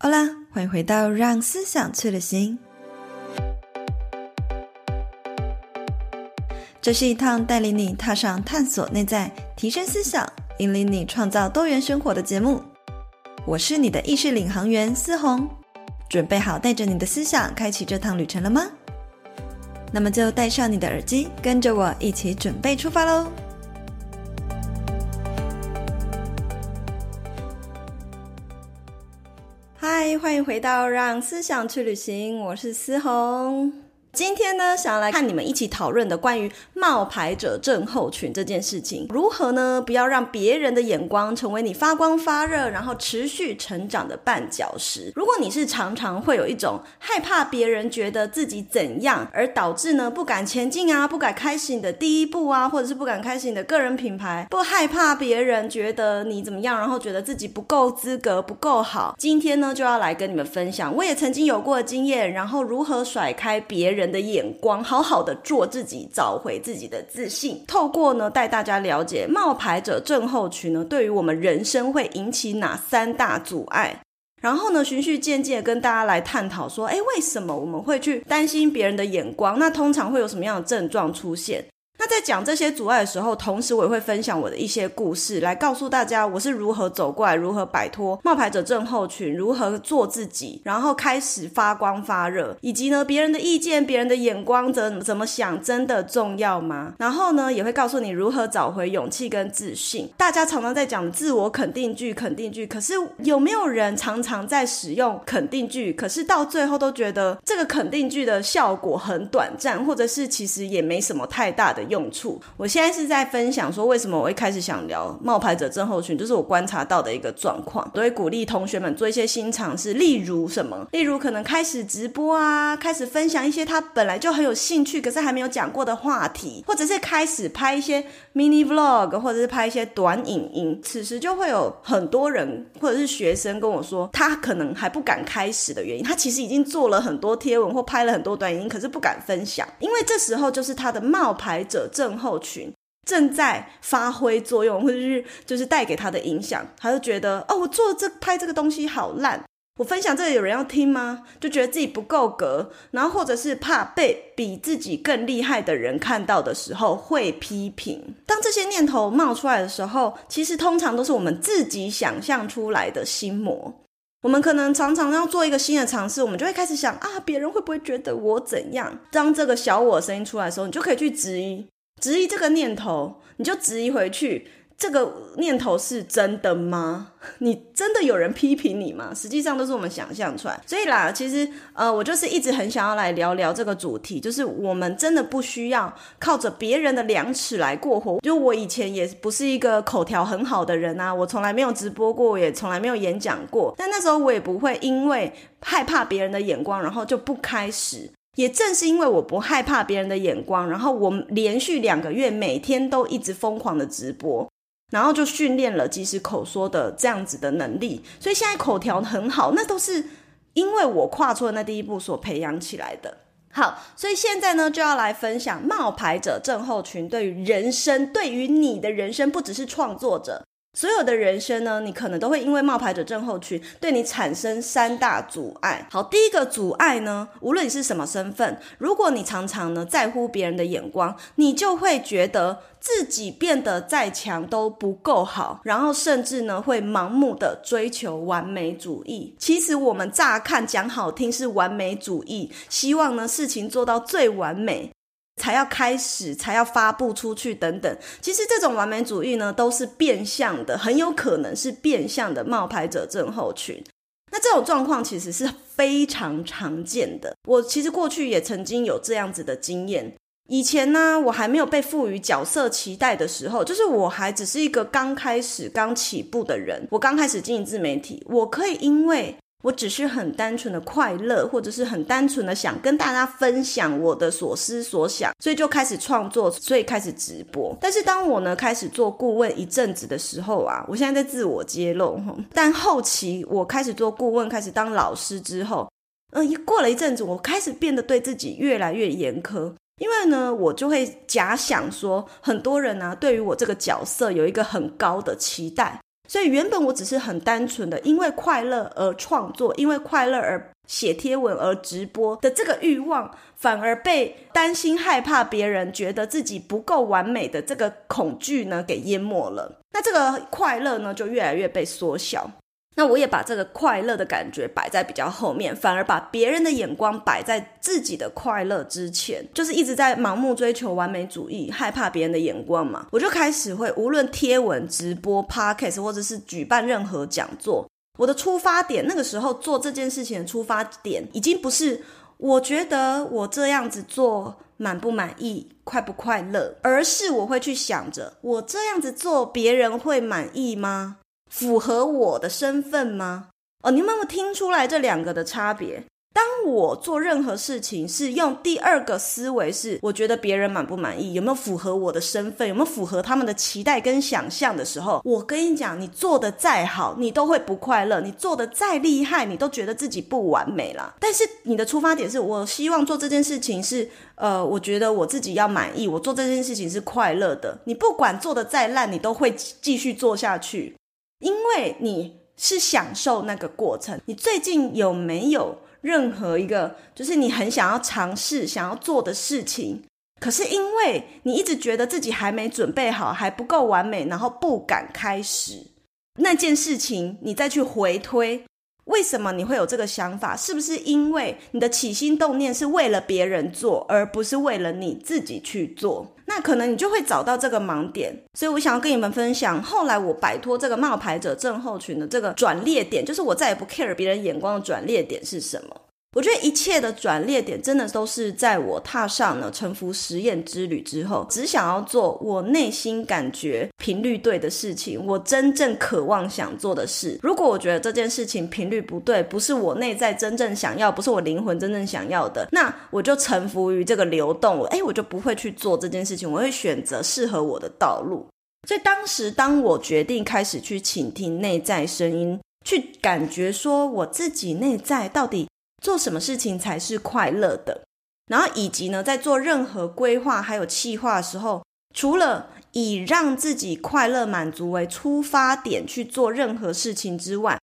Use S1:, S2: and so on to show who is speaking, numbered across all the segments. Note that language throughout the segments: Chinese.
S1: 好啦，欢迎回到让思想去旅行。这是一趟带领你踏上探索内在、提升思想、引领你创造多元生活的节目。我是你的意识领航员思红，准备好带着你的思想开启这趟旅程了吗？那么就戴上你的耳机，跟着我一起准备出发喽！嗨，欢迎回到让思想去旅行，我是思红。今天呢，想要来看你们一起讨论的关于冒牌者症候群这件事情，如何呢？不要让别人的眼光成为你发光发热，然后持续成长的绊脚石。如果你是常常会有一种害怕别人觉得自己怎样，而导致呢不敢前进啊，不敢开始你的第一步啊，或者是不敢开始你的个人品牌，不害怕别人觉得你怎么样，然后觉得自己不够资格、不够好。今天呢，就要来跟你们分享，我也曾经有过经验，然后如何甩开别人的眼光，好好的做自己，找回自己的自信。透过呢，带大家了解冒牌者症候群呢，对于我们人生会引起哪三大阻碍。然后呢，循序渐进跟大家来探讨说，诶，为什么我们会去担心别人的眼光？那通常会有什么样的症状出现？那在讲这些阻碍的时候，同时我也会分享我的一些故事，来告诉大家我是如何走过来，如何摆脱冒牌者症候群，如何做自己，然后开始发光发热，以及呢，别人的意见、别人的眼光怎怎么想，真的重要吗？然后呢，也会告诉你如何找回勇气跟自信。大家常常在讲自我肯定句、肯定句，可是有没有人常常在使用肯定句，可是到最后都觉得这个肯定句的效果很短暂，或者是其实也没什么太大的用处。我现在是在分享说，为什么我一开始想聊冒牌者症候群，就是我观察到的一个状况。我会鼓励同学们做一些新尝试，例如什么？例如可能开始直播啊，开始分享一些他本来就很有兴趣，可是还没有讲过的话题，或者是开始拍一些 mini vlog，或者是拍一些短影音。此时就会有很多人或者是学生跟我说，他可能还不敢开始的原因，他其实已经做了很多贴文或拍了很多短影音，可是不敢分享，因为这时候就是他的冒牌者症候群正在发挥作用，或者是就是带给他的影响，他就觉得哦，我做这拍这个东西好烂，我分享这个有人要听吗？就觉得自己不够格，然后或者是怕被比自己更厉害的人看到的时候会批评。当这些念头冒出来的时候，其实通常都是我们自己想象出来的心魔。我们可能常常要做一个新的尝试，我们就会开始想啊，别人会不会觉得我怎样？当这个小我声音出来的时候，你就可以去质疑，质疑这个念头，你就质疑回去。这个念头是真的吗？你真的有人批评你吗？实际上都是我们想象出来。所以啦，其实呃，我就是一直很想要来聊聊这个主题，就是我们真的不需要靠着别人的量尺来过活。就我以前也不是一个口条很好的人啊，我从来没有直播过，也从来没有演讲过。但那时候我也不会因为害怕别人的眼光，然后就不开始。也正是因为我不害怕别人的眼光，然后我连续两个月每天都一直疯狂的直播。然后就训练了即时口说的这样子的能力，所以现在口条很好，那都是因为我跨出了那第一步所培养起来的。好，所以现在呢，就要来分享冒牌者症候群对于人生，对于你的人生，不只是创作者。所有的人生呢，你可能都会因为冒牌者症候群对你产生三大阻碍。好，第一个阻碍呢，无论你是什么身份，如果你常常呢在乎别人的眼光，你就会觉得自己变得再强都不够好，然后甚至呢会盲目的追求完美主义。其实我们乍看讲好听是完美主义，希望呢事情做到最完美。才要开始，才要发布出去等等。其实这种完美主义呢，都是变相的，很有可能是变相的冒牌者症候群。那这种状况其实是非常常见的。我其实过去也曾经有这样子的经验。以前呢，我还没有被赋予角色期待的时候，就是我还只是一个刚开始、刚起步的人。我刚开始经营自媒体，我可以因为我只是很单纯的快乐，或者是很单纯的想跟大家分享我的所思所想，所以就开始创作，所以开始直播。但是当我呢开始做顾问一阵子的时候啊，我现在在自我揭露，但后期我开始做顾问，开始当老师之后，嗯、一过了一阵子，我开始变得对自己越来越严苛，因为呢，我就会假想说，很多人呢、啊、对于我这个角色有一个很高的期待。所以原本我只是很单纯的因为快乐而创作，因为快乐而写贴文而直播的这个欲望，反而被担心害怕别人觉得自己不够完美的这个恐惧呢给淹没了。那这个快乐呢就越来越被缩小。那我也把这个快乐的感觉摆在比较后面，反而把别人的眼光摆在自己的快乐之前，就是一直在盲目追求完美主义，害怕别人的眼光嘛。我就开始会无论贴文、直播、podcast，或者是举办任何讲座，我的出发点，那个时候做这件事情的出发点，已经不是我觉得我这样子做满不满意、快不快乐，而是我会去想着，我这样子做别人会满意吗？符合我的身份吗？哦，你有没有听出来这两个的差别？当我做任何事情是用第二个思维，是我觉得别人满不满意，有没有符合我的身份，有没有符合他们的期待跟想象的时候，我跟你讲，你做得再好，你都会不快乐；你做得再厉害，你都觉得自己不完美了。但是你的出发点是我希望做这件事情是，呃，我觉得我自己要满意，我做这件事情是快乐的。你不管做得再烂，你都会继续做下去。因为你是享受那个过程，你最近有没有任何一个就是你很想要尝试、想要做的事情？可是因为你一直觉得自己还没准备好，还不够完美，然后不敢开始那件事情，你再去回推。为什么你会有这个想法？是不是因为你的起心动念是为了别人做，而不是为了你自己去做？那可能你就会找到这个盲点。所以我想要跟你们分享，后来我摆脱这个冒牌者症候群的这个转捩点，就是我再也不 care 别人眼光的转捩点是什么？我觉得一切的转捩点，真的都是在我踏上了臣服实验之旅之后，只想要做我内心感觉频率对的事情，我真正渴望想做的事。如果我觉得这件事情频率不对，不是我内在真正想要，不是我灵魂真正想要的，那我就臣服于这个流动，诶，我就不会去做这件事情，我会选择适合我的道路。所以当时，当我决定开始去倾听内在声音，去感觉说我自己内在到底。做什么事情才是快乐的？然后以及呢，在做任何规划还有计划的时候，除了以让自己快乐满足为出发点去做任何事情之外，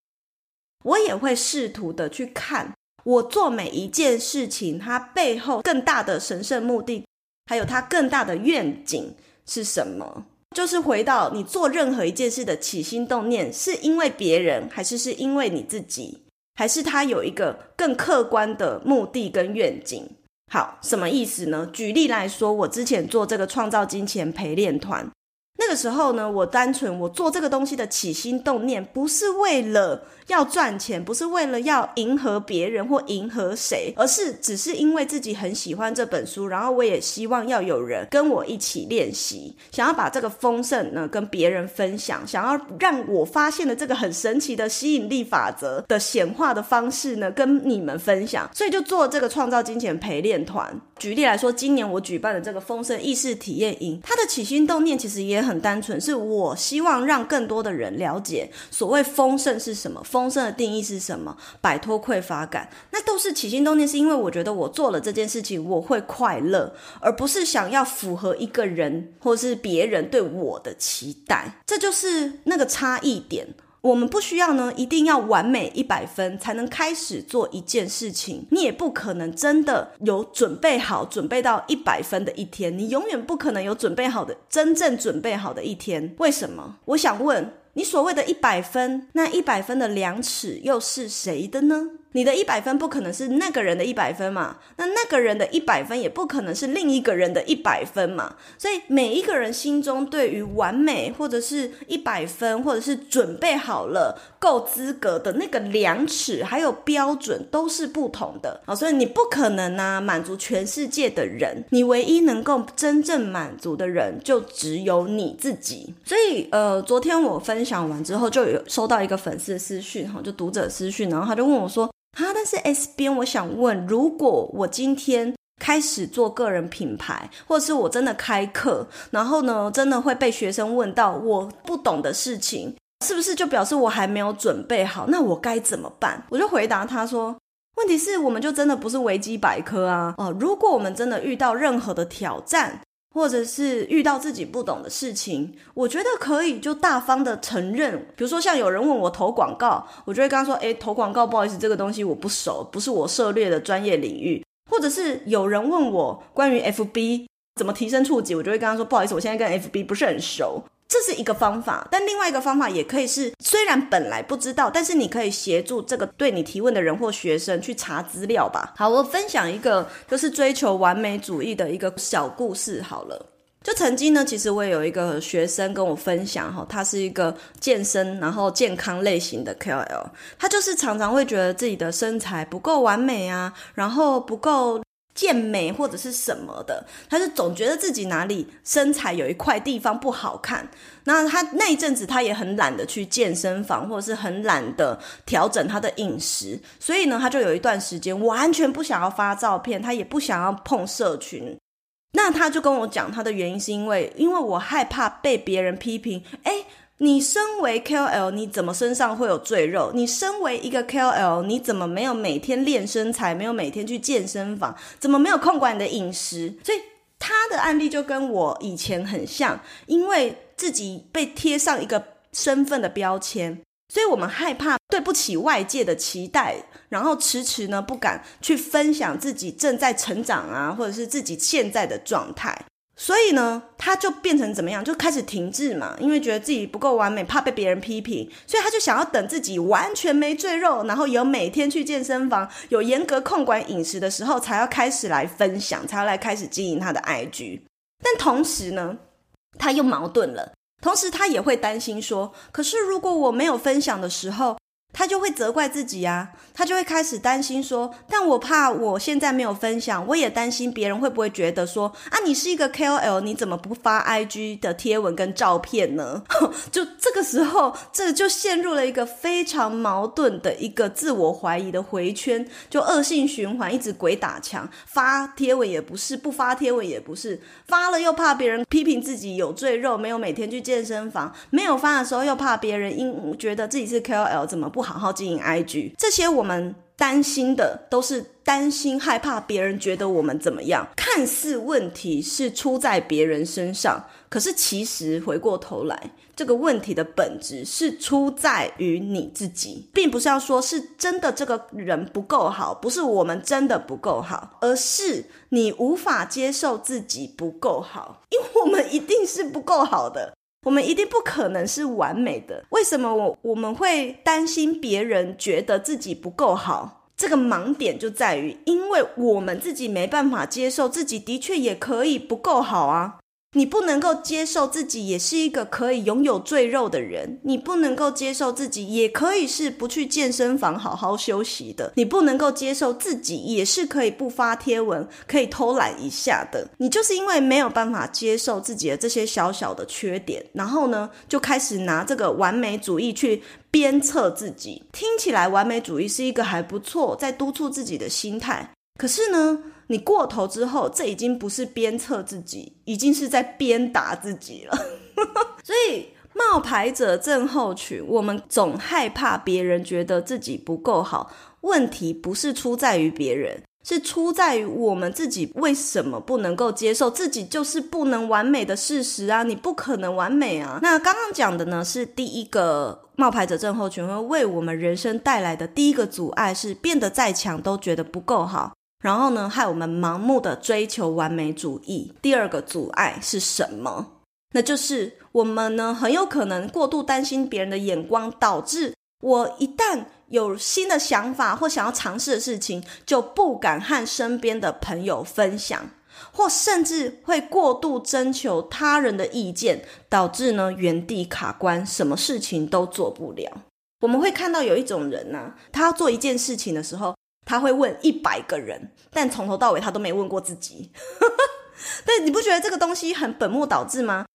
S1: 我也会试图的去看我做每一件事情它背后更大的神圣目的，还有它更大的愿景是什么。就是回到你做任何一件事的起心动念，是因为别人，还是是因为你自己？还是他有一个更客观的目的跟愿景。好，什么意思呢？举例来说，我之前做这个创造金钱陪练团。那个时候呢，我单纯我做这个东西的起心动念，不是为了要赚钱，不是为了要迎合别人或迎合谁，而是只是因为自己很喜欢这本书，然后我也希望要有人跟我一起练习，想要把这个丰盛呢跟别人分享，想要让我发现的这个很神奇的吸引力法则的显化的方式呢跟你们分享，所以就做这个创造金钱陪练团。举例来说，今年我举办的这个丰盛意识体验营，它的起心动念其实也很单纯，是我希望让更多的人了解所谓丰盛是什么，丰盛的定义是什么，摆脱匮乏感，那都是起心动念，是因为我觉得我做了这件事情我会快乐，而不是想要符合一个人或是别人对我的期待，这就是那个差异点。我们不需要呢，一定要完美一百分才能开始做一件事情。你也不可能真的有准备好，准备到一百分的一天。你永远不可能有准备好的，真正准备好的一天。为什么？我想问你，所谓的一百分，那一百分的量尺又是谁的呢？你的一百分不可能是那个人的一百分嘛？那那个人的一百分也不可能是另一个人的一百分嘛？所以每一个人心中对于完美或者是一百分，或者是准备好了够资格的那个量尺还有标准都是不同的啊！所以你不可能呢满足全世界的人，你唯一能够真正满足的人就只有你自己。所以呃，昨天我分享完之后，就有收到一个粉丝私讯哈，就读者私讯，然后他就问我说。啊，但是 S 边，我想问，如果我今天开始做个人品牌，或者是我真的开课，然后呢，真的会被学生问到我不懂的事情，是不是就表示我还没有准备好？那我该怎么办？我就回答他说，问题是，我们就真的不是维基百科啊。哦，如果我们真的遇到任何的挑战，或者是遇到自己不懂的事情，我觉得可以就大方的承认。比如说像有人问我投广告，我就会跟他说：“诶，投广告，不好意思，这个东西我不熟，不是我涉猎的专业领域。”或者是有人问我关于 FB 怎么提升触及，我就会跟他说：“不好意思，我现在跟 FB 不是很熟。”这是一个方法，但另外一个方法也可以是，虽然本来不知道，但是你可以协助这个对你提问的人或学生去查资料吧。好，我分享一个就是追求完美主义的一个小故事好了。就曾经呢，其实我也有一个学生跟我分享哈，他是一个健身然后健康类型的 KOL，他就是常常会觉得自己的身材不够完美啊，然后不够。健美或者是什么的，他就总觉得自己哪里身材有一块地方不好看。那他那一阵子他也很懒得去健身房，或者是很懒得调整他的饮食，所以呢，他就有一段时间完全不想要发照片，他也不想要碰社群。那他就跟我讲，他的原因是因为，因为我害怕被别人批评。诶你身为 KOL，你怎么身上会有赘肉？你身为一个 KOL，你怎么没有每天练身材？没有每天去健身房？怎么没有控管你的饮食？所以他的案例就跟我以前很像，因为自己被贴上一个身份的标签，所以我们害怕对不起外界的期待，然后迟迟呢不敢去分享自己正在成长啊，或者是自己现在的状态。所以呢，他就变成怎么样？就开始停滞嘛，因为觉得自己不够完美，怕被别人批评，所以他就想要等自己完全没赘肉，然后有每天去健身房，有严格控管饮食的时候，才要开始来分享，才要来开始经营他的 IG。但同时呢，他又矛盾了，同时他也会担心说，可是如果我没有分享的时候，他就会责怪自己啊，他就会开始担心说，但我怕我现在没有分享，我也担心别人会不会觉得说，啊，你是一个 KOL，你怎么不发 IG 的贴文跟照片呢？就这个时候，这就陷入了一个非常矛盾的一个自我怀疑的回圈，就恶性循环，一直鬼打墙，发贴文也不是，不发贴文也不是，发了又怕别人批评自己有赘肉，没有每天去健身房，没有发的时候又怕别人因觉得自己是 KOL 怎么不。好好经营 IG，这些我们担心的都是担心害怕别人觉得我们怎么样。看似问题是出在别人身上，可是其实回过头来，这个问题的本质是出在于你自己，并不是要说是真的这个人不够好，不是我们真的不够好，而是你无法接受自己不够好，因为我们一定是不够好的。我们一定不可能是完美的。为什么我我们会担心别人觉得自己不够好？这个盲点就在于，因为我们自己没办法接受自己的确也可以不够好啊。你不能够接受自己也是一个可以拥有赘肉的人，你不能够接受自己也可以是不去健身房好好休息的，你不能够接受自己也是可以不发贴文，可以偷懒一下的。你就是因为没有办法接受自己的这些小小的缺点，然后呢，就开始拿这个完美主义去鞭策自己。听起来完美主义是一个还不错，在督促自己的心态。可是呢，你过头之后，这已经不是鞭策自己，已经是在鞭打自己了。所以，冒牌者症候群，我们总害怕别人觉得自己不够好。问题不是出在于别人，是出在于我们自己。为什么不能够接受自己就是不能完美的事实啊？你不可能完美啊！那刚刚讲的呢，是第一个冒牌者症候群会为我们人生带来的第一个阻碍，是变得再强都觉得不够好。然后呢，害我们盲目的追求完美主义。第二个阻碍是什么？那就是我们呢，很有可能过度担心别人的眼光，导致我一旦有新的想法或想要尝试的事情，就不敢和身边的朋友分享，或甚至会过度征求他人的意见，导致呢原地卡关，什么事情都做不了。我们会看到有一种人呢、他要做一件事情的时候。他会问一百个人，但从头到尾他都没问过自己。但你不觉得这个东西很本末倒置吗？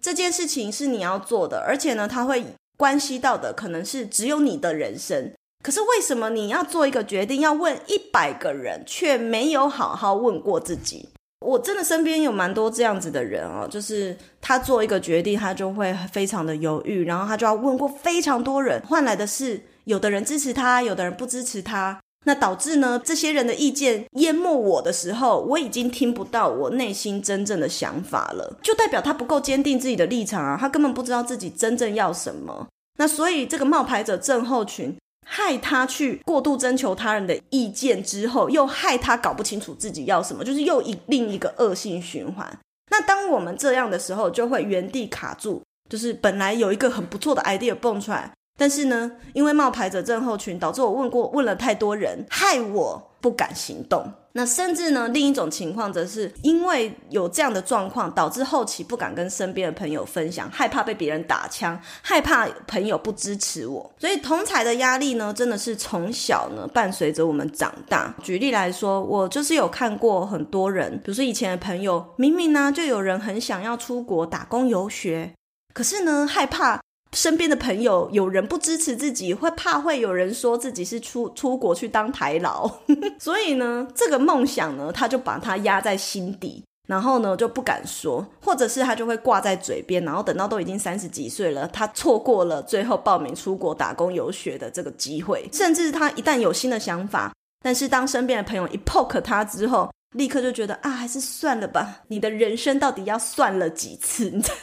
S1: 这件事情是你要做的，而且呢，它会关系到的可能是只有你的人生。可是为什么你要做一个决定，要问一百个人，却没有好好问过自己？我真的身边有蛮多这样子的人哦，就是他做一个决定，他就会非常的犹豫，然后他就要问过非常多人，换来的是有的人支持他，有的人不支持他。那导致呢，这些人的意见淹没我的时候，我已经听不到我内心真正的想法了，就代表他不够坚定自己的立场啊，他根本不知道自己真正要什么。那所以这个冒牌者症候群害他去过度征求他人的意见之后，又害他搞不清楚自己要什么，就是又一另一个恶性循环。那当我们这样的时候，就会原地卡住，就是本来有一个很不错的 idea 蹦出来。但是呢，因为冒牌者症候群，导致我问过问了太多人，害我不敢行动。那甚至呢，另一种情况则是因为有这样的状况，导致后期不敢跟身边的朋友分享，害怕被别人打枪，害怕朋友不支持我。所以同侪的压力呢，真的是从小呢伴随着我们长大。举例来说，我就是有看过很多人，比如说以前的朋友，明明呢就有人很想要出国打工游学，可是呢害怕。身边的朋友有人不支持自己，会怕会有人说自己是出出国去当台劳，所以呢，这个梦想呢，他就把它压在心底，然后呢就不敢说，或者是他就会挂在嘴边，然后等到都已经三十几岁了，他错过了最后报名出国打工游学的这个机会，甚至他一旦有新的想法，但是当身边的朋友一 poke 他之后，立刻就觉得啊，还是算了吧。你的人生到底要算了几次，你 才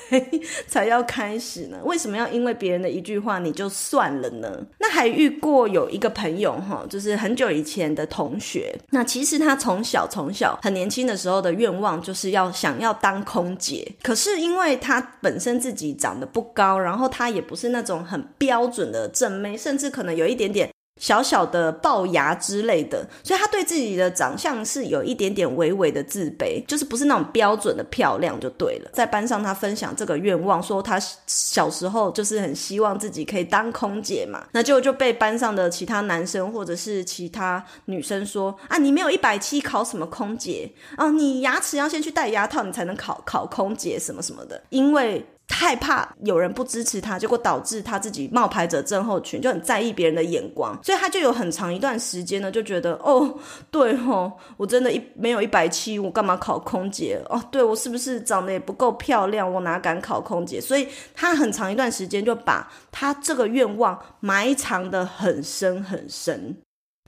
S1: 才要开始呢？为什么要因为别人的一句话你就算了呢？那还遇过有一个朋友哈，就是很久以前的同学。那其实他从小从小很年轻的时候的愿望就是要想要当空姐，可是因为他本身自己长得不高，然后他也不是那种很标准的正妹，甚至可能有一点点。小小的龅牙之类的，所以他对自己的长相是有一点点微微的自卑，就是不是那种标准的漂亮就对了。在班上，他分享这个愿望，说他小时候就是很希望自己可以当空姐嘛，那就就被班上的其他男生或者是其他女生说啊，你没有一百七，考什么空姐？哦，你牙齿要先去戴牙套，你才能考考空姐什么什么的，因为。害怕有人不支持他，结果导致他自己冒牌者症候群，就很在意别人的眼光，所以他就有很长一段时间呢，就觉得哦，对吼，我真的一没有一百七，我干嘛考空姐？哦，对，我是不是长得也不够漂亮？我哪敢考空姐？所以他很长一段时间就把他这个愿望埋藏得很深很深。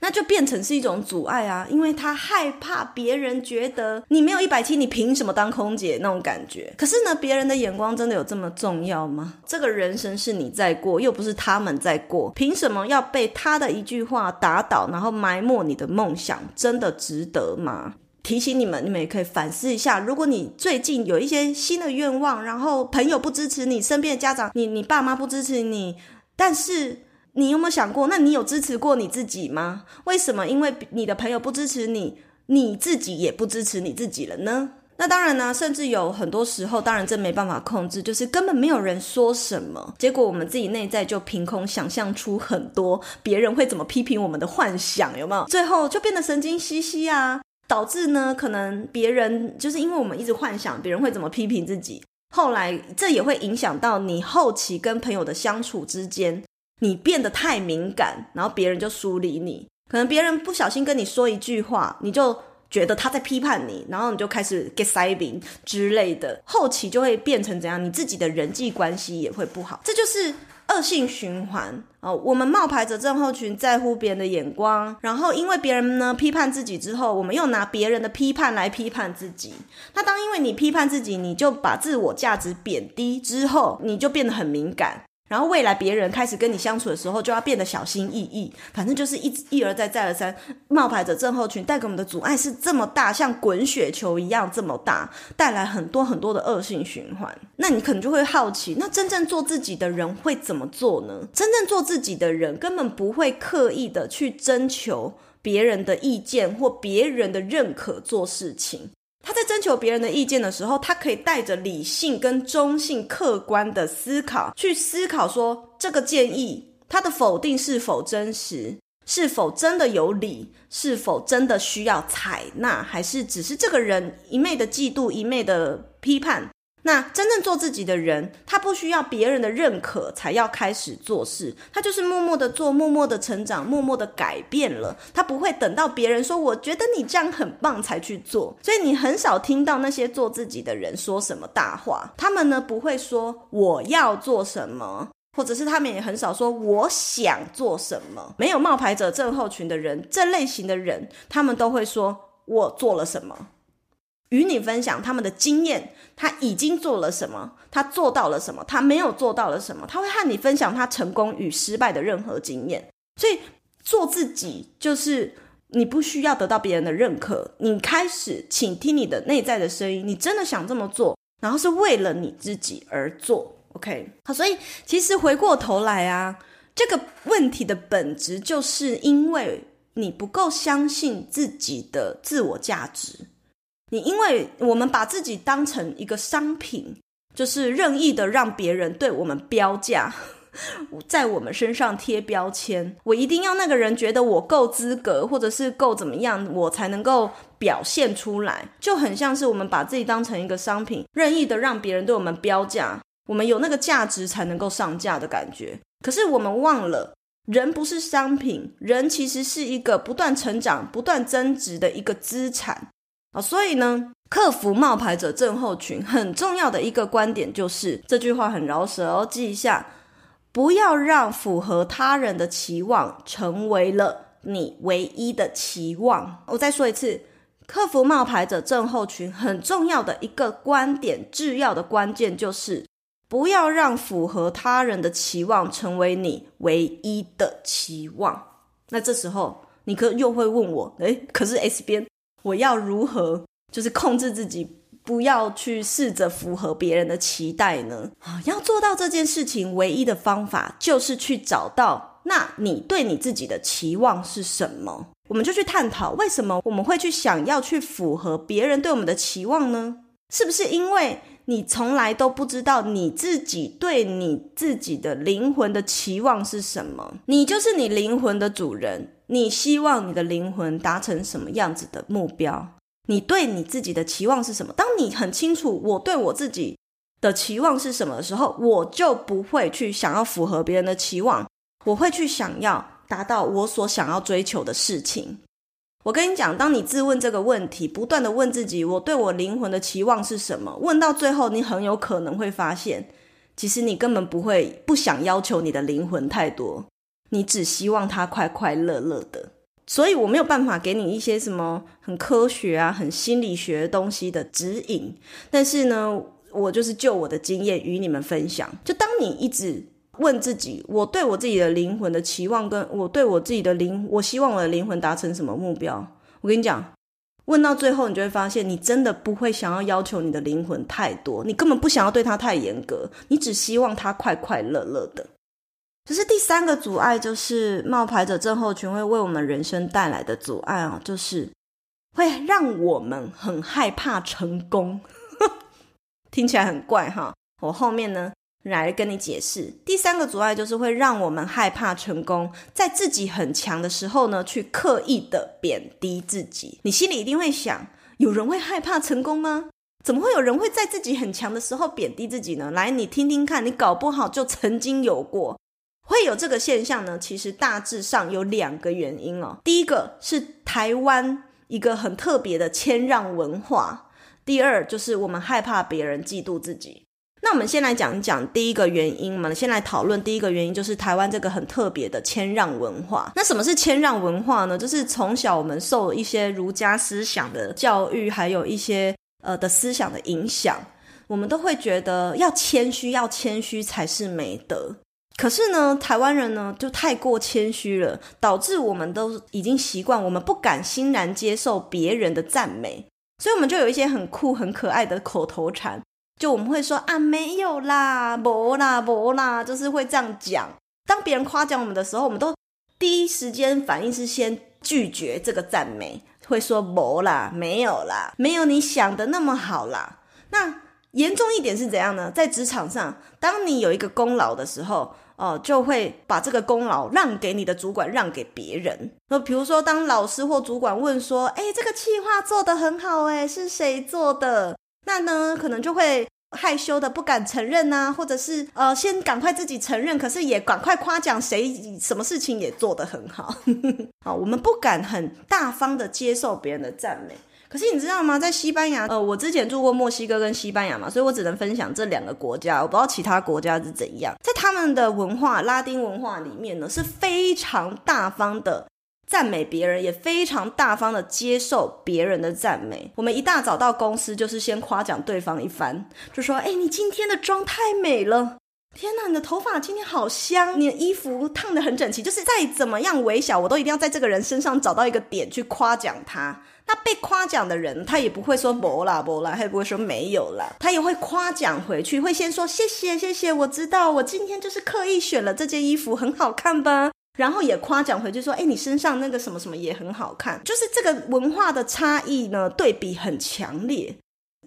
S1: 那就变成是一种阻碍啊，因为他害怕别人觉得你没有一百七，你凭什么当空姐那种感觉。可是呢，别人的眼光真的有这么重要吗？这个人生是你在过，又不是他们在过，凭什么要被他的一句话打倒，然后埋没你的梦想？真的值得吗？提醒你们，你们也可以反思一下，如果你最近有一些新的愿望，然后朋友不支持你，身边的家长，你你爸妈不支持你，但是。你有没有想过，那你有支持过你自己吗？为什么？因为你的朋友不支持你，你自己也不支持你自己了呢？那当然呢，甚至有很多时候，当然这没办法控制，就是根本没有人说什么，结果我们自己内在就凭空想象出很多别人会怎么批评我们的幻想，有没有？最后就变得神经兮兮啊，导致呢，可能别人就是因为我们一直幻想别人会怎么批评自己，后来这也会影响到你后期跟朋友的相处之间。你变得太敏感，然后别人就疏离你。可能别人不小心跟你说一句话，你就觉得他在批判你，然后你就开始 get saving 之类的，后期就会变成怎样？你自己的人际关系也会不好，这就是恶性循环哦。我们冒牌者症候群在乎别人的眼光，然后因为别人呢批判自己之后，我们又拿别人的批判来批判自己。那当因为你批判自己，你就把自我价值贬低之后，你就变得很敏感。然后未来别人开始跟你相处的时候，就要变得小心翼翼。反正就是一一而再再而三，冒牌者症候群带给我们的阻碍是这么大，像滚雪球一样这么大，带来很多很多的恶性循环。那你可能就会好奇，那真正做自己的人会怎么做呢？真正做自己的人根本不会刻意的去征求别人的意见或别人的认可做事情。他在征求别人的意见的时候，他可以带着理性跟中性、客观的思考去思考，说这个建议他的否定是否真实，是否真的有理，是否真的需要采纳，还是只是这个人一昧的嫉妒、一昧的批判。那真正做自己的人，他不需要别人的认可才要开始做事，他就是默默的做，默默的成长，默默的改变了。他不会等到别人说“我觉得你这样很棒”才去做。所以你很少听到那些做自己的人说什么大话。他们呢，不会说“我要做什么”，或者是他们也很少说我想做什么。没有冒牌者症候群的人，这类型的人，他们都会说我做了什么，与你分享他们的经验，他已经做了什么，他做到了什么，他没有做到了什么，他会和你分享他成功与失败的任何经验。所以做自己就是你不需要得到别人的认可，你开始倾听你的内在的声音，你真的想这么做，然后是为了你自己而做。OK，好，所以其实回过头来啊，这个问题的本质就是因为你不够相信自己的自我价值。你因为我们把自己当成一个商品，就是任意的让别人对我们标价，在我们身上贴标签。我一定要那个人觉得我够资格，或者是够怎么样，我才能够表现出来。就很像是我们把自己当成一个商品，任意的让别人对我们标价。我们有那个价值才能够上架的感觉，可是我们忘了，人不是商品，人其实是一个不断成长、不断增值的一个资产啊。所以呢，克服冒牌者症候群很重要的一个观点就是这句话很饶舌哦，记一下：不要让符合他人的期望成为了你唯一的期望。我再说一次，克服冒牌者症候群很重要的一个观点，制药的关键就是。不要让符合他人的期望成为你唯一的期望。那这时候，你可又会问我：诶，可是 S 边，我要如何就是控制自己，不要去试着符合别人的期待呢？啊，要做到这件事情，唯一的方法就是去找到，那你对你自己的期望是什么？我们就去探讨，为什么我们会去想要去符合别人对我们的期望呢？是不是因为？你从来都不知道你自己对你自己的灵魂的期望是什么，你就是你灵魂的主人。你希望你的灵魂达成什么样子的目标？你对你自己的期望是什么？当你很清楚我对我自己的期望是什么的时候，我就不会去想要符合别人的期望，我会去想要达到我所想要追求的事情。我跟你讲，当你自问这个问题，不断的问自己，我对我灵魂的期望是什么？问到最后，你很有可能会发现，其实你根本不会不想要求你的灵魂太多，你只希望他快快乐乐的。所以我没有办法给你一些什么很科学啊、很心理学的东西的指引，但是呢，我就是就我的经验与你们分享。就当你一直。问自己，我对我自己的灵魂的期望，跟我对我自己的灵，我希望我的灵魂达成什么目标？我跟你讲，问到最后，你就会发现，你真的不会想要要求你的灵魂太多，你根本不想要对他太严格，你只希望他快快乐乐的。这是第三个阻碍，就是冒牌者症候群会为我们人生带来的阻碍啊，就是会让我们很害怕成功。听起来很怪哈，我后面呢？来跟你解释，第三个阻碍就是会让我们害怕成功，在自己很强的时候呢，去刻意的贬低自己。你心里一定会想：有人会害怕成功吗？怎么会有人会在自己很强的时候贬低自己呢？来，你听听看，你搞不好就曾经有过，会有这个现象呢。其实大致上有两个原因哦。第一个是台湾一个很特别的谦让文化，第二就是我们害怕别人嫉妒自己。那我们先来讲一讲第一个原因嘛，先来讨论第一个原因，就是台湾这个很特别的谦让文化。那什么是谦让文化呢？就是从小我们受一些儒家思想的教育，还有一些呃的思想的影响，我们都会觉得要谦虚，要谦虚才是美德。可是呢，台湾人呢就太过谦虚了，导致我们都已经习惯，我们不敢欣然接受别人的赞美，所以我们就有一些很酷、很可爱的口头禅。就我们会说啊，没有啦，没啦，没啦，就是会这样讲。当别人夸奖我们的时候，我们都第一时间反应是先拒绝这个赞美，会说没啦，没有啦，没有你想的那么好啦。那严重一点是怎样呢？在职场上，当你有一个功劳的时候，哦，就会把这个功劳让给你的主管，让给别人。那比如说，当老师或主管问说，哎，这个企划做得很好，哎，是谁做的？那呢，可能就会害羞的不敢承认呐、啊，或者是呃，先赶快自己承认，可是也赶快夸奖谁什么事情也做得很好。好，我们不敢很大方的接受别人的赞美。可是你知道吗？在西班牙，呃，我之前住过墨西哥跟西班牙嘛，所以我只能分享这两个国家，我不知道其他国家是怎样。在他们的文化，拉丁文化里面呢，是非常大方的赞美别人，也非常大方的接受别人的赞美。我们一大早到公司，就是先夸奖对方一番，就说：“哎，你今天的妆太美了。”天哪，你的头发今天好香！你的衣服烫得很整齐，就是再怎么样微小，我都一定要在这个人身上找到一个点去夸奖他。那被夸奖的人，他也不会说没啦没啦，他也不会说没有啦，他也会夸奖回去，会先说谢谢谢谢，我知道我今天就是刻意选了这件衣服，很好看吧？然后也夸奖回去说，诶，你身上那个什么什么也很好看。就是这个文化的差异呢，对比很强烈。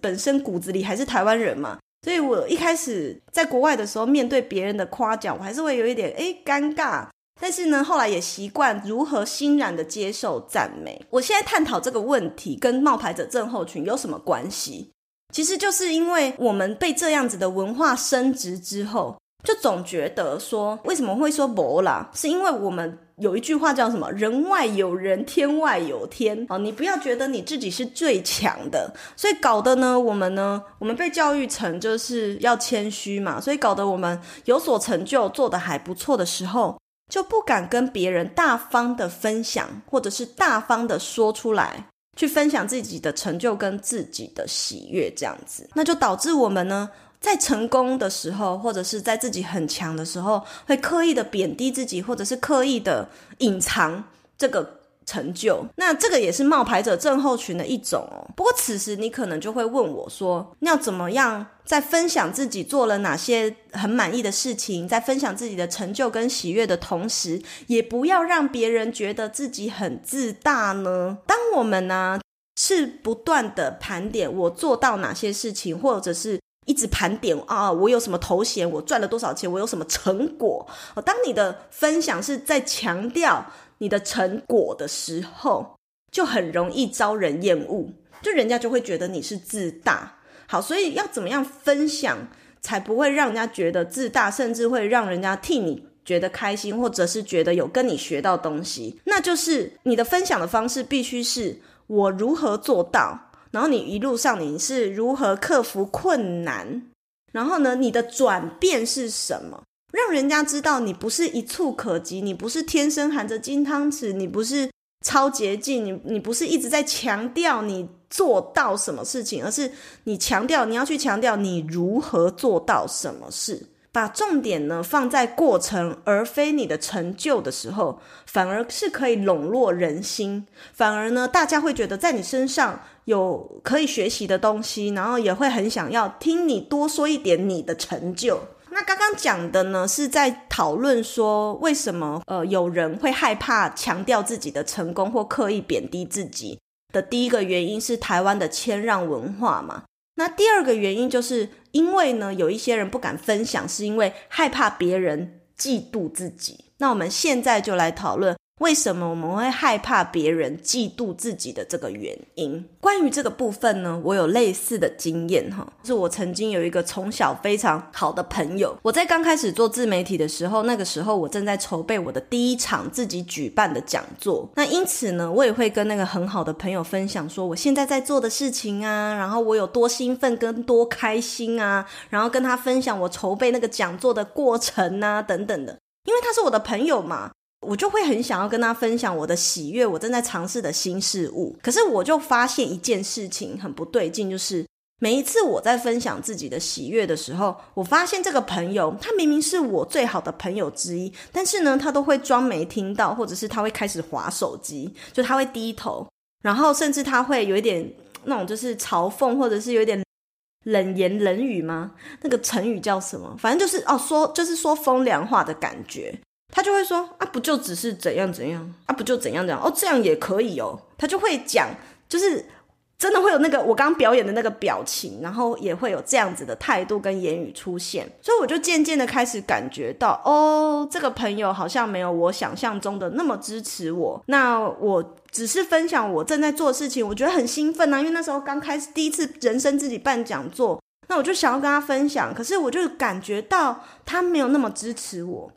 S1: 本身骨子里还是台湾人嘛。所以我一开始在国外的时候，面对别人的夸奖，我还是会有一点诶尴尬。但是呢，后来也习惯如何欣然的接受赞美。我现在探讨这个问题跟冒牌者症候群有什么关系？其实就是因为我们被这样子的文化深植之后，就总觉得说，为什么会说博啦？是因为我们。有一句话叫什么？人外有人，天外有天。哦，你不要觉得你自己是最强的，所以搞得呢，我们呢，我们被教育成就是要谦虚嘛，所以搞得我们有所成就，做得还不错的时候，就不敢跟别人大方的分享，或者是大方的说出来，去分享自己的成就跟自己的喜悦，这样子，那就导致我们呢。在成功的时候，或者是在自己很强的时候，会刻意的贬低自己，或者是刻意的隐藏这个成就。那这个也是冒牌者症候群的一种哦。不过此时你可能就会问我说：“要怎么样在分享自己做了哪些很满意的事情，在分享自己的成就跟喜悦的同时，也不要让别人觉得自己很自大呢？”当我们呢是不断的盘点我做到哪些事情，或者是。一直盘点啊，我有什么头衔，我赚了多少钱，我有什么成果。当你的分享是在强调你的成果的时候，就很容易招人厌恶，就人家就会觉得你是自大。好，所以要怎么样分享才不会让人家觉得自大，甚至会让人家替你觉得开心，或者是觉得有跟你学到东西？那就是你的分享的方式必须是我如何做到。然后你一路上你是如何克服困难？然后呢，你的转变是什么？让人家知道你不是一触可及，你不是天生含着金汤匙，你不是超捷径，你你不是一直在强调你做到什么事情，而是你强调你要去强调你如何做到什么事。把重点呢放在过程，而非你的成就的时候，反而是可以笼络人心。反而呢，大家会觉得在你身上有可以学习的东西，然后也会很想要听你多说一点你的成就。那刚刚讲的呢，是在讨论说为什么呃有人会害怕强调自己的成功或刻意贬低自己的第一个原因是台湾的谦让文化嘛。那第二个原因就是因为呢，有一些人不敢分享，是因为害怕别人嫉妒自己。那我们现在就来讨论。为什么我们会害怕别人嫉妒自己的这个原因？关于这个部分呢，我有类似的经验哈，就是我曾经有一个从小非常好的朋友。我在刚开始做自媒体的时候，那个时候我正在筹备我的第一场自己举办的讲座。那因此呢，我也会跟那个很好的朋友分享说我现在在做的事情啊，然后我有多兴奋跟多开心啊，然后跟他分享我筹备那个讲座的过程啊等等的，因为他是我的朋友嘛。我就会很想要跟他分享我的喜悦，我正在尝试的新事物。可是我就发现一件事情很不对劲，就是每一次我在分享自己的喜悦的时候，我发现这个朋友他明明是我最好的朋友之一，但是呢，他都会装没听到，或者是他会开始划手机，就他会低头，然后甚至他会有一点那种就是嘲讽，或者是有一点冷言冷语吗？那个成语叫什么？反正就是哦，说就是说风凉话的感觉。他就会说啊，不就只是怎样怎样啊，不就怎样怎样哦，这样也可以哦。他就会讲，就是真的会有那个我刚刚表演的那个表情，然后也会有这样子的态度跟言语出现。所以我就渐渐的开始感觉到，哦，这个朋友好像没有我想象中的那么支持我。那我只是分享我正在做的事情，我觉得很兴奋啊，因为那时候刚开始第一次人生自己办讲座，那我就想要跟他分享，可是我就感觉到他没有那么支持我。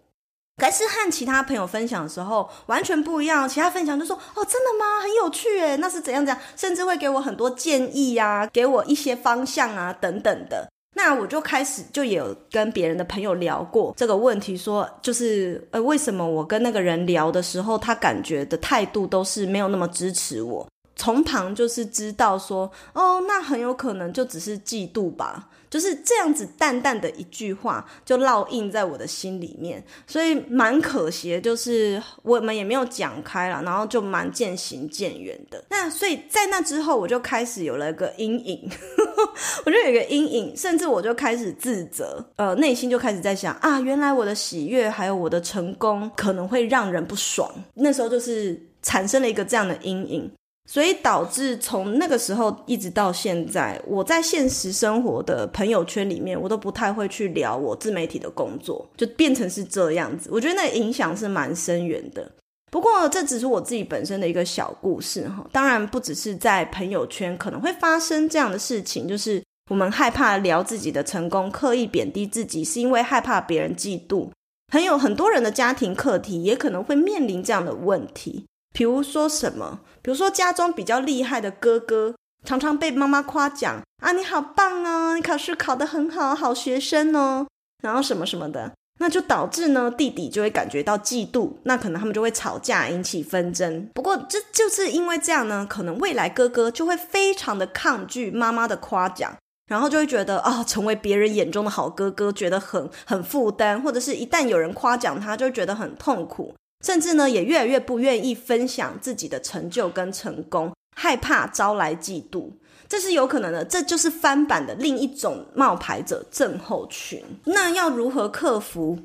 S1: 可是和其他朋友分享的时候完全不一样，其他分享就说：“哦，真的吗？很有趣诶，那是怎样怎样？”甚至会给我很多建议呀、啊，给我一些方向啊，等等的。那我就开始就有跟别人的朋友聊过这个问题，说就是呃，为什么我跟那个人聊的时候，他感觉的态度都是没有那么支持我？从旁就是知道说，哦，那很有可能就只是嫉妒吧。就是这样子淡淡的一句话，就烙印在我的心里面，所以蛮可惜，就是我们也没有讲开了，然后就蛮渐行渐远的。那所以在那之后，我就开始有了一个阴影，我就有一个阴影，甚至我就开始自责，呃，内心就开始在想啊，原来我的喜悦还有我的成功可能会让人不爽，那时候就是产生了一个这样的阴影。所以导致从那个时候一直到现在，我在现实生活的朋友圈里面，我都不太会去聊我自媒体的工作，就变成是这样子。我觉得那影响是蛮深远的。不过这只是我自己本身的一个小故事哈。当然不只是在朋友圈可能会发生这样的事情，就是我们害怕聊自己的成功，刻意贬低自己，是因为害怕别人嫉妒。很有很多人的家庭课题也可能会面临这样的问题。比如说什么？比如说家中比较厉害的哥哥，常常被妈妈夸奖啊，你好棒哦，你考试考得很好，好学生哦，然后什么什么的，那就导致呢，弟弟就会感觉到嫉妒，那可能他们就会吵架，引起纷争。不过这就是因为这样呢，可能未来哥哥就会非常的抗拒妈妈的夸奖，然后就会觉得啊、哦，成为别人眼中的好哥哥，觉得很很负担，或者是一旦有人夸奖他，就觉得很痛苦。甚至呢，也越来越不愿意分享自己的成就跟成功，害怕招来嫉妒，这是有可能的。这就是翻版的另一种冒牌者症候群。那要如何克服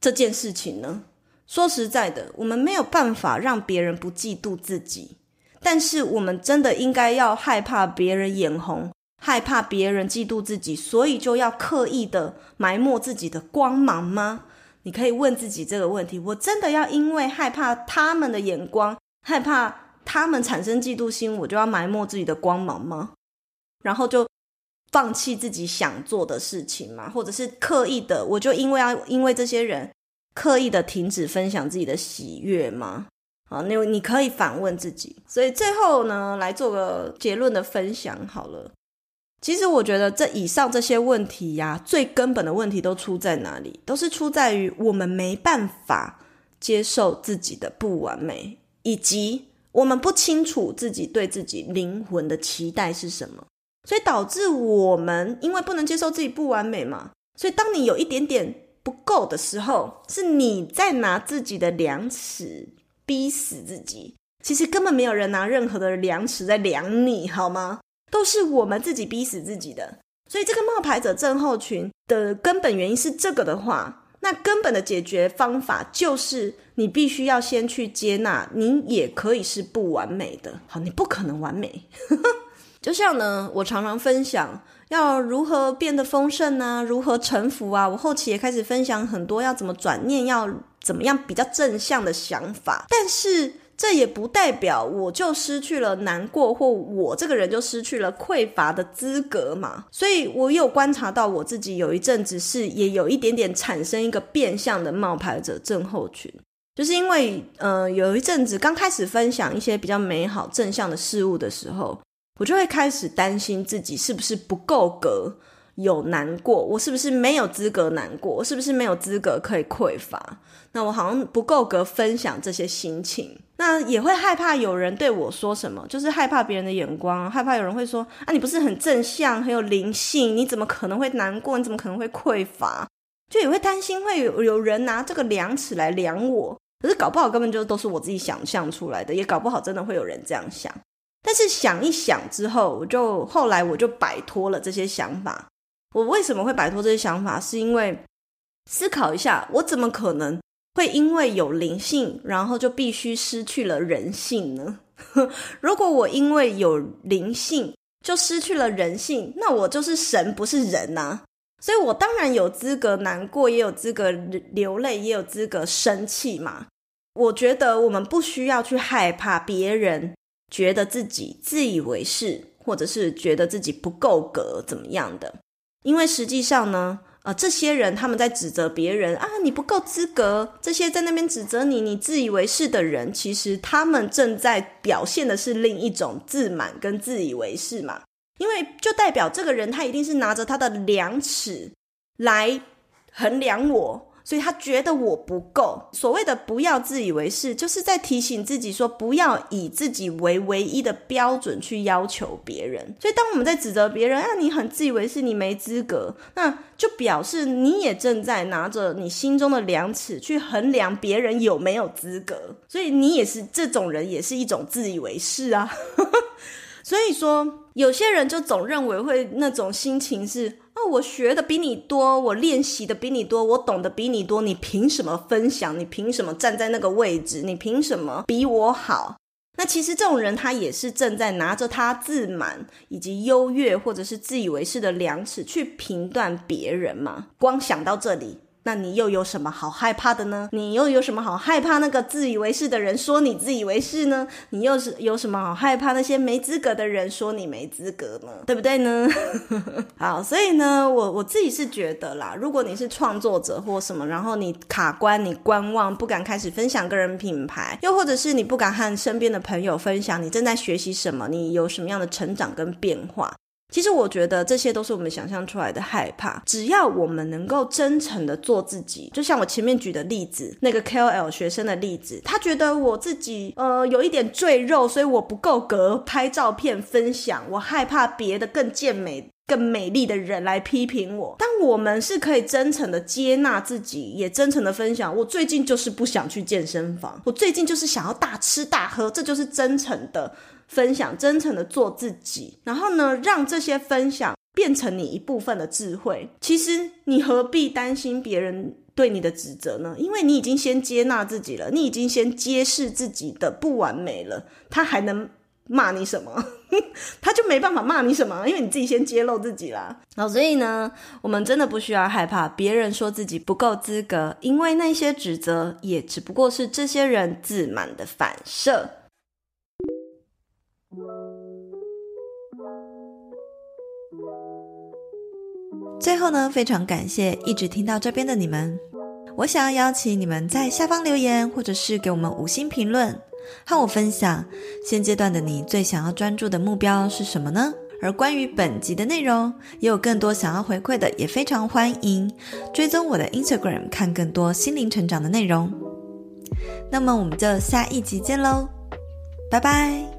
S1: 这件事情呢？说实在的，我们没有办法让别人不嫉妒自己，但是我们真的应该要害怕别人眼红，害怕别人嫉妒自己，所以就要刻意的埋没自己的光芒吗？你可以问自己这个问题：我真的要因为害怕他们的眼光，害怕他们产生嫉妒心，我就要埋没自己的光芒吗？然后就放弃自己想做的事情吗？或者是刻意的，我就因为要因为这些人刻意的停止分享自己的喜悦吗？好，你你可以反问自己。所以最后呢，来做个结论的分享好了。其实我觉得这以上这些问题呀，最根本的问题都出在哪里？都是出在于我们没办法接受自己的不完美，以及我们不清楚自己对自己灵魂的期待是什么，所以导致我们因为不能接受自己不完美嘛，所以当你有一点点不够的时候，是你在拿自己的量尺逼死自己。其实根本没有人拿任何的量尺在量你，好吗？都是我们自己逼死自己的，所以这个冒牌者症候群的根本原因是这个的话，那根本的解决方法就是你必须要先去接纳，你也可以是不完美的。好，你不可能完美。就像呢，我常常分享要如何变得丰盛啊，如何臣服啊。我后期也开始分享很多要怎么转念，要怎么样比较正向的想法，但是。这也不代表我就失去了难过，或我这个人就失去了匮乏的资格嘛。所以我有观察到我自己有一阵子是也有一点点产生一个变相的冒牌者症候群，就是因为呃有一阵子刚开始分享一些比较美好正向的事物的时候，我就会开始担心自己是不是不够格。有难过，我是不是没有资格难过？我是不是没有资格可以匮乏？那我好像不够格分享这些心情。那也会害怕有人对我说什么，就是害怕别人的眼光，害怕有人会说啊，你不是很正向，很有灵性，你怎么可能会难过？你怎么可能会匮乏？就也会担心会有有人拿这个量尺来量我，可是搞不好根本就都是我自己想象出来的，也搞不好真的会有人这样想。但是想一想之后，我就后来我就摆脱了这些想法。我为什么会摆脱这些想法？是因为思考一下，我怎么可能会因为有灵性，然后就必须失去了人性呢？如果我因为有灵性就失去了人性，那我就是神，不是人呐。所以我当然有资格难过，也有资格流泪，也有资格生气嘛。我觉得我们不需要去害怕别人觉得自己自以为是，或者是觉得自己不够格怎么样的。因为实际上呢，呃，这些人他们在指责别人啊，你不够资格。这些在那边指责你，你自以为是的人，其实他们正在表现的是另一种自满跟自以为是嘛。因为就代表这个人他一定是拿着他的量尺来衡量我。所以他觉得我不够。所谓的不要自以为是，就是在提醒自己说，不要以自己为唯一的标准去要求别人。所以当我们在指责别人，啊，你很自以为是，你没资格，那就表示你也正在拿着你心中的量尺去衡量别人有没有资格。所以你也是这种人，也是一种自以为是啊。所以说，有些人就总认为会那种心情是。那，我学的比你多，我练习的比你多，我懂得比你多，你凭什么分享？你凭什么站在那个位置？你凭什么比我好？那其实这种人，他也是正在拿着他自满以及优越或者是自以为是的量尺去评断别人嘛。光想到这里。那你又有什么好害怕的呢？你又有什么好害怕那个自以为是的人说你自以为是呢？你又是有什么好害怕那些没资格的人说你没资格呢？对不对呢？好，所以呢，我我自己是觉得啦，如果你是创作者或什么，然后你卡关、你观望，不敢开始分享个人品牌，又或者是你不敢和身边的朋友分享你正在学习什么，你有什么样的成长跟变化。其实我觉得这些都是我们想象出来的害怕。只要我们能够真诚的做自己，就像我前面举的例子，那个 KOL 学生的例子，他觉得我自己呃有一点赘肉，所以我不够格拍照片分享，我害怕别的更健美、更美丽的人来批评我。但我们是可以真诚的接纳自己，也真诚的分享。我最近就是不想去健身房，我最近就是想要大吃大喝，这就是真诚的。分享，真诚的做自己，然后呢，让这些分享变成你一部分的智慧。其实你何必担心别人对你的指责呢？因为你已经先接纳自己了，你已经先揭示自己的不完美了，他还能骂你什么？他就没办法骂你什么，因为你自己先揭露自己啦。好，所以呢，我们真的不需要害怕别人说自己不够资格，因为那些指责也只不过是这些人自满的反射。最后呢，非常感谢一直听到这边的你们。我想要邀请你们在下方留言，或者是给我们五星评论，和我分享现阶段的你最想要专注的目标是什么呢？而关于本集的内容，也有更多想要回馈的，也非常欢迎追踪我的 Instagram，看更多心灵成长的内容。那么我们就下一集见喽，拜拜。